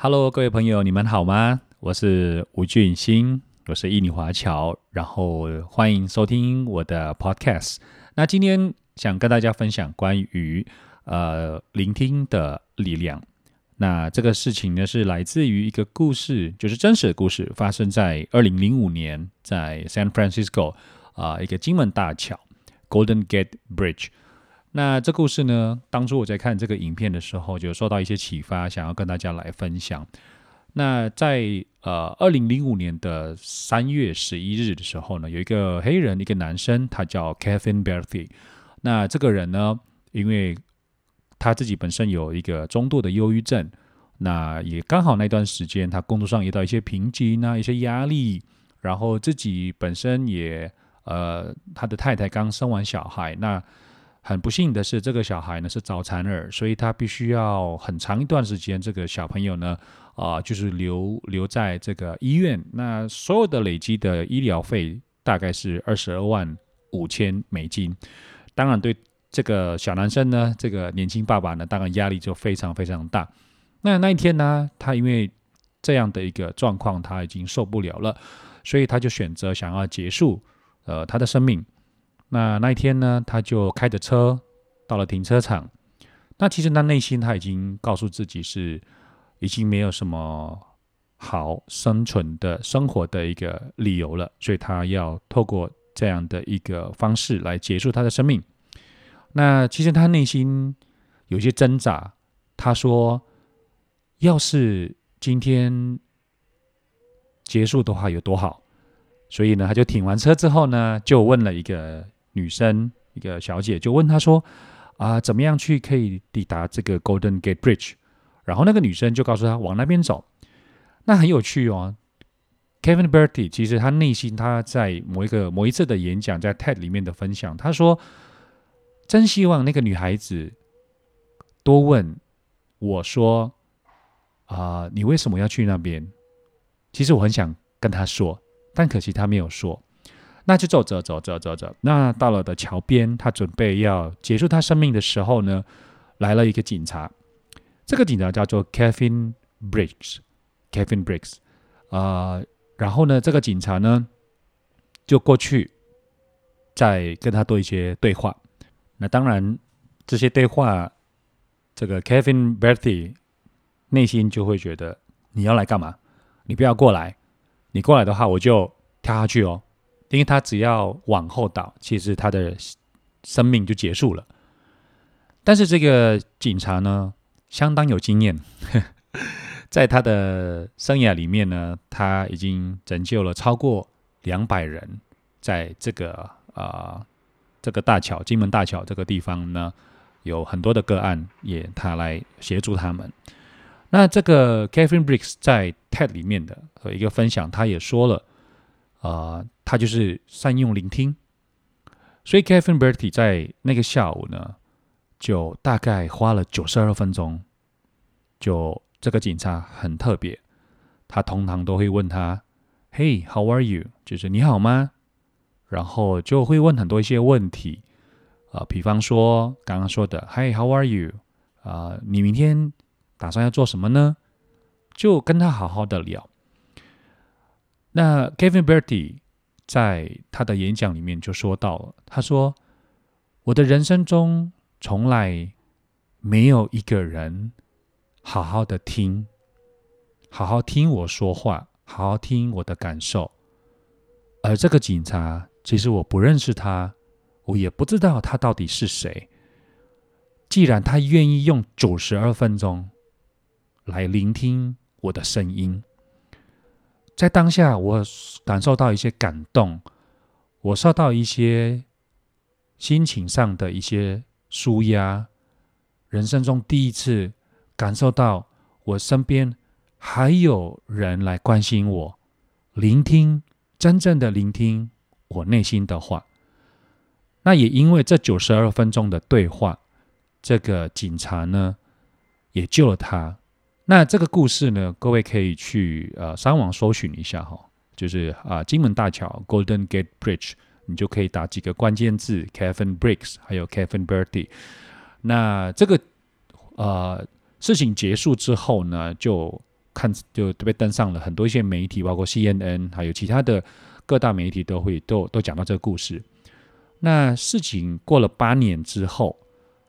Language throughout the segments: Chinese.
Hello，各位朋友，你们好吗？我是吴俊兴，我是印尼华侨，然后欢迎收听我的 Podcast。那今天想跟大家分享关于呃聆听的力量。那这个事情呢是来自于一个故事，就是真实的故事，发生在二零零五年，在 San Francisco 啊一个金门大桥 Golden Gate Bridge。那这故事呢？当初我在看这个影片的时候，就受到一些启发，想要跟大家来分享。那在呃二零零五年的三月十一日的时候呢，有一个黑人，一个男生，他叫 Kevin Berthy。那这个人呢，因为他自己本身有一个中度的忧郁症，那也刚好那段时间他工作上遇到一些瓶颈啊，一些压力，然后自己本身也呃他的太太刚生完小孩，那。很不幸的是，这个小孩呢是早产儿，所以他必须要很长一段时间，这个小朋友呢，啊，就是留留在这个医院。那所有的累积的医疗费大概是二十二万五千美金。当然，对这个小男生呢，这个年轻爸爸呢，当然压力就非常非常大。那那一天呢，他因为这样的一个状况，他已经受不了了，所以他就选择想要结束呃他的生命。那那一天呢，他就开着车到了停车场。那其实他内心他已经告诉自己是已经没有什么好生存的生活的一个理由了，所以他要透过这样的一个方式来结束他的生命。那其实他内心有些挣扎，他说：“要是今天结束的话有多好。”所以呢，他就停完车之后呢，就问了一个。女生一个小姐就问他说：“啊，怎么样去可以抵达这个 Golden Gate Bridge？” 然后那个女生就告诉他往那边走。那很有趣哦。Kevin Bertie 其实他内心他在某一个某一次的演讲，在 TED 里面的分享，他说：“真希望那个女孩子多问我说啊，你为什么要去那边？”其实我很想跟他说，但可惜他没有说。那就走走走走走走。那到了的桥边，他准备要结束他生命的时候呢，来了一个警察。这个警察叫做 Kevin Briggs。Kevin Briggs 啊，然后呢，这个警察呢就过去，再跟他做一些对话。那当然，这些对话，这个 Kevin Bertie 内心就会觉得你要来干嘛？你不要过来，你过来的话，我就跳下去哦。因为他只要往后倒，其实他的生命就结束了。但是这个警察呢，相当有经验，在他的生涯里面呢，他已经拯救了超过两百人，在这个啊这个大桥金门大桥这个地方呢，有很多的个案也他来协助他们。那这个 Kevin Briggs 在 TED 里面的呃一个分享，他也说了。啊，他就是善用聆听，所以 Kevin Bertie 在那个下午呢，就大概花了九十二分钟。就这个警察很特别，他通常都会问他：“Hey，how are you？” 就是你好吗？然后就会问很多一些问题啊，比方说刚刚说的 “Hey，how are you？” 啊，你明天打算要做什么呢？就跟他好好的聊。那 Kevin Bertie 在他的演讲里面就说到了，他说：“我的人生中从来没有一个人好好的听，好好听我说话，好好听我的感受。而这个警察，其实我不认识他，我也不知道他到底是谁。既然他愿意用九十二分钟来聆听我的声音。”在当下，我感受到一些感动，我受到一些心情上的一些舒压，人生中第一次感受到我身边还有人来关心我，聆听真正的聆听我内心的话。那也因为这九十二分钟的对话，这个警察呢也救了他。那这个故事呢，各位可以去呃上网搜寻一下哈，就是啊金门大桥 Golden Gate Bridge，你就可以打几个关键字 Kevin Briggs，还有 Kevin Bertie。那这个呃事情结束之后呢，就看就被登上了很多一些媒体，包括 CNN，还有其他的各大媒体都会都都讲到这个故事。那事情过了八年之后，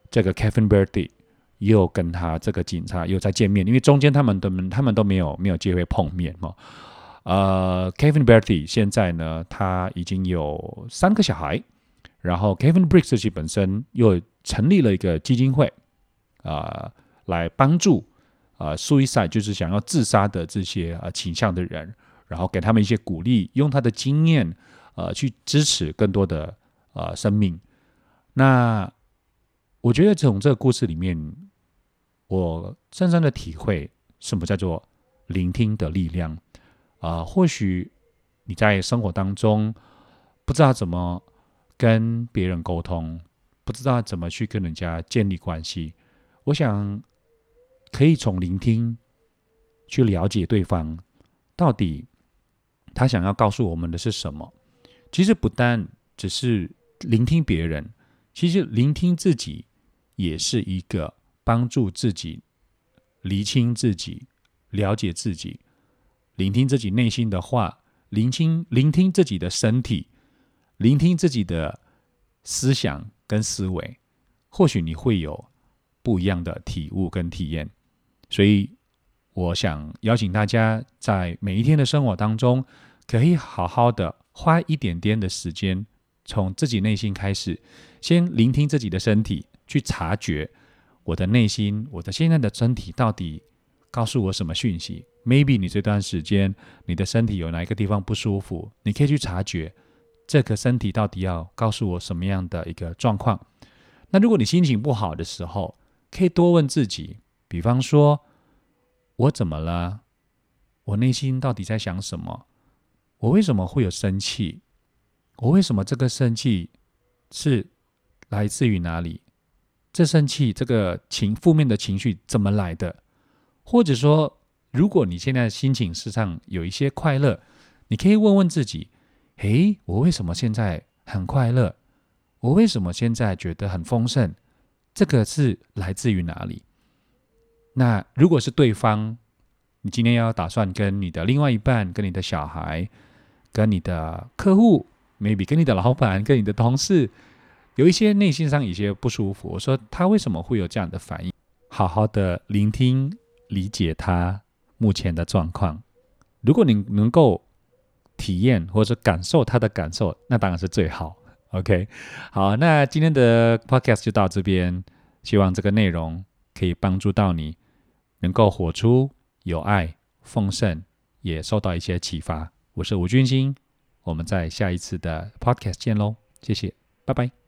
这个 Kevin Birdy 又跟他这个警察又再见面，因为中间他们都他们都没有没有机会碰面嘛。呃，Kevin Birdy 现在呢，他已经有三个小孩，然后 Kevin Briggs 自己本身又成立了一个基金会，啊，来帮助啊 suicide 就是想要自杀的这些啊倾向的人，然后给他们一些鼓励，用他的经验呃去支持更多的呃生命。那我觉得从这个故事里面，我深深的体会什么叫做聆听的力量。啊，或许你在生活当中不知道怎么跟别人沟通，不知道怎么去跟人家建立关系。我想可以从聆听去了解对方到底他想要告诉我们的是什么。其实不但只是聆听别人，其实聆听自己也是一个帮助自己厘清自己、了解自己。聆听自己内心的话，聆听聆听自己的身体，聆听自己的思想跟思维，或许你会有不一样的体悟跟体验。所以，我想邀请大家在每一天的生活当中，可以好好的花一点点的时间，从自己内心开始，先聆听自己的身体，去察觉我的内心，我的现在的身体到底告诉我什么讯息。Maybe 你这段时间你的身体有哪一个地方不舒服，你可以去察觉这个身体到底要告诉我什么样的一个状况。那如果你心情不好的时候，可以多问自己，比方说：我怎么了？我内心到底在想什么？我为什么会有生气？我为什么这个生气是来自于哪里？这生气这个情负面的情绪怎么来的？或者说？如果你现在心情事上有一些快乐，你可以问问自己：诶，我为什么现在很快乐？我为什么现在觉得很丰盛？这个是来自于哪里？那如果是对方，你今天要打算跟你的另外一半、跟你的小孩、跟你的客户，maybe 跟你的老板、跟你的同事，有一些内心上有些不舒服，我说他为什么会有这样的反应？好好的聆听、理解他。目前的状况，如果你能够体验或者感受他的感受，那当然是最好。OK，好，那今天的 Podcast 就到这边，希望这个内容可以帮助到你，能够活出有爱、丰盛，也受到一些启发。我是吴君兴，我们在下一次的 Podcast 见喽，谢谢，拜拜。